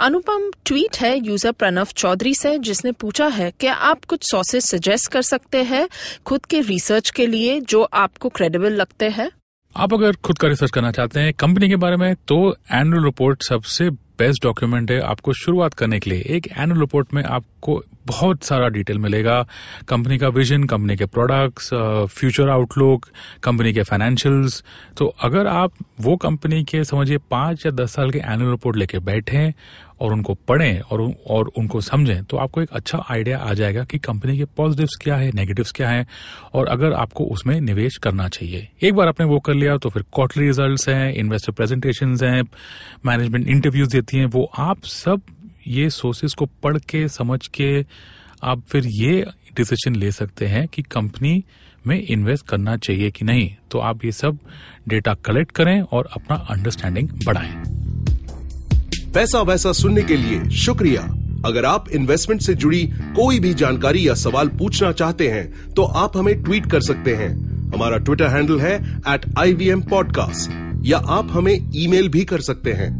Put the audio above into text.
अनुपम tweet है user Pranav Chaudhary से, जिसने पूछा है, क्या आप कुछ सोर्सेज सजेस्ट कर सकते हैं खुद के रिसर्च के लिए जो आपको क्रेडिबल लगते हैं? आप अगर खुद का रिसर्च करना चाहते हैं कंपनी के बारे में तो एनुअल रिपोर्ट सबसे बेस्ट डॉक्यूमेंट है आपको शुरुआत करने के लिए। एक एनुअल रिपोर्ट में आपको बहुत सारा डिटेल मिलेगा। कंपनी का विजन कंपनी के प्रोडक्ट्स फ्यूचर आउटलुक कंपनी के फाइनेंशियल्स तो अगर आप वो कंपनी के, समझिए, पाँच या दस साल के एनुअल रिपोर्ट लेके बैठे और उनको पढ़ें और और उनको समझें तो आपको एक अच्छा आइडिया आ जाएगा कि कंपनी के पॉजिटिव्स क्या है नेगेटिव्स क्या है। और अगर आपको उसमें निवेश करना चाहिए। एक बार आपने वो कर लिया तो फिर क्वार्टरली रिजल्ट्स हैं इन्वेस्टर प्रेजेंटेशन हैं मैनेजमेंट इंटरव्यूज़ देती हैं, वो आप सब ये सोर्सेज को पढ़ के, समझ के आप फिर ये डिसीज़न ले सकते हैं कि कंपनी में इन्वेस्ट करना चाहिए कि नहीं। तो आप ये सब डेटा कलेक्ट करें और अपना अंडरस्टैंडिंग बढ़ाएँ। पैसा वैसा सुनने के लिए शुक्रिया। अगर आप इन्वेस्टमेंट से जुड़ी कोई भी जानकारी या सवाल पूछना चाहते हैं तो आप हमें ट्वीट कर सकते हैं। हमारा ट्विटर हैंडल है एट आई या आप हमें ईमेल भी कर सकते हैं।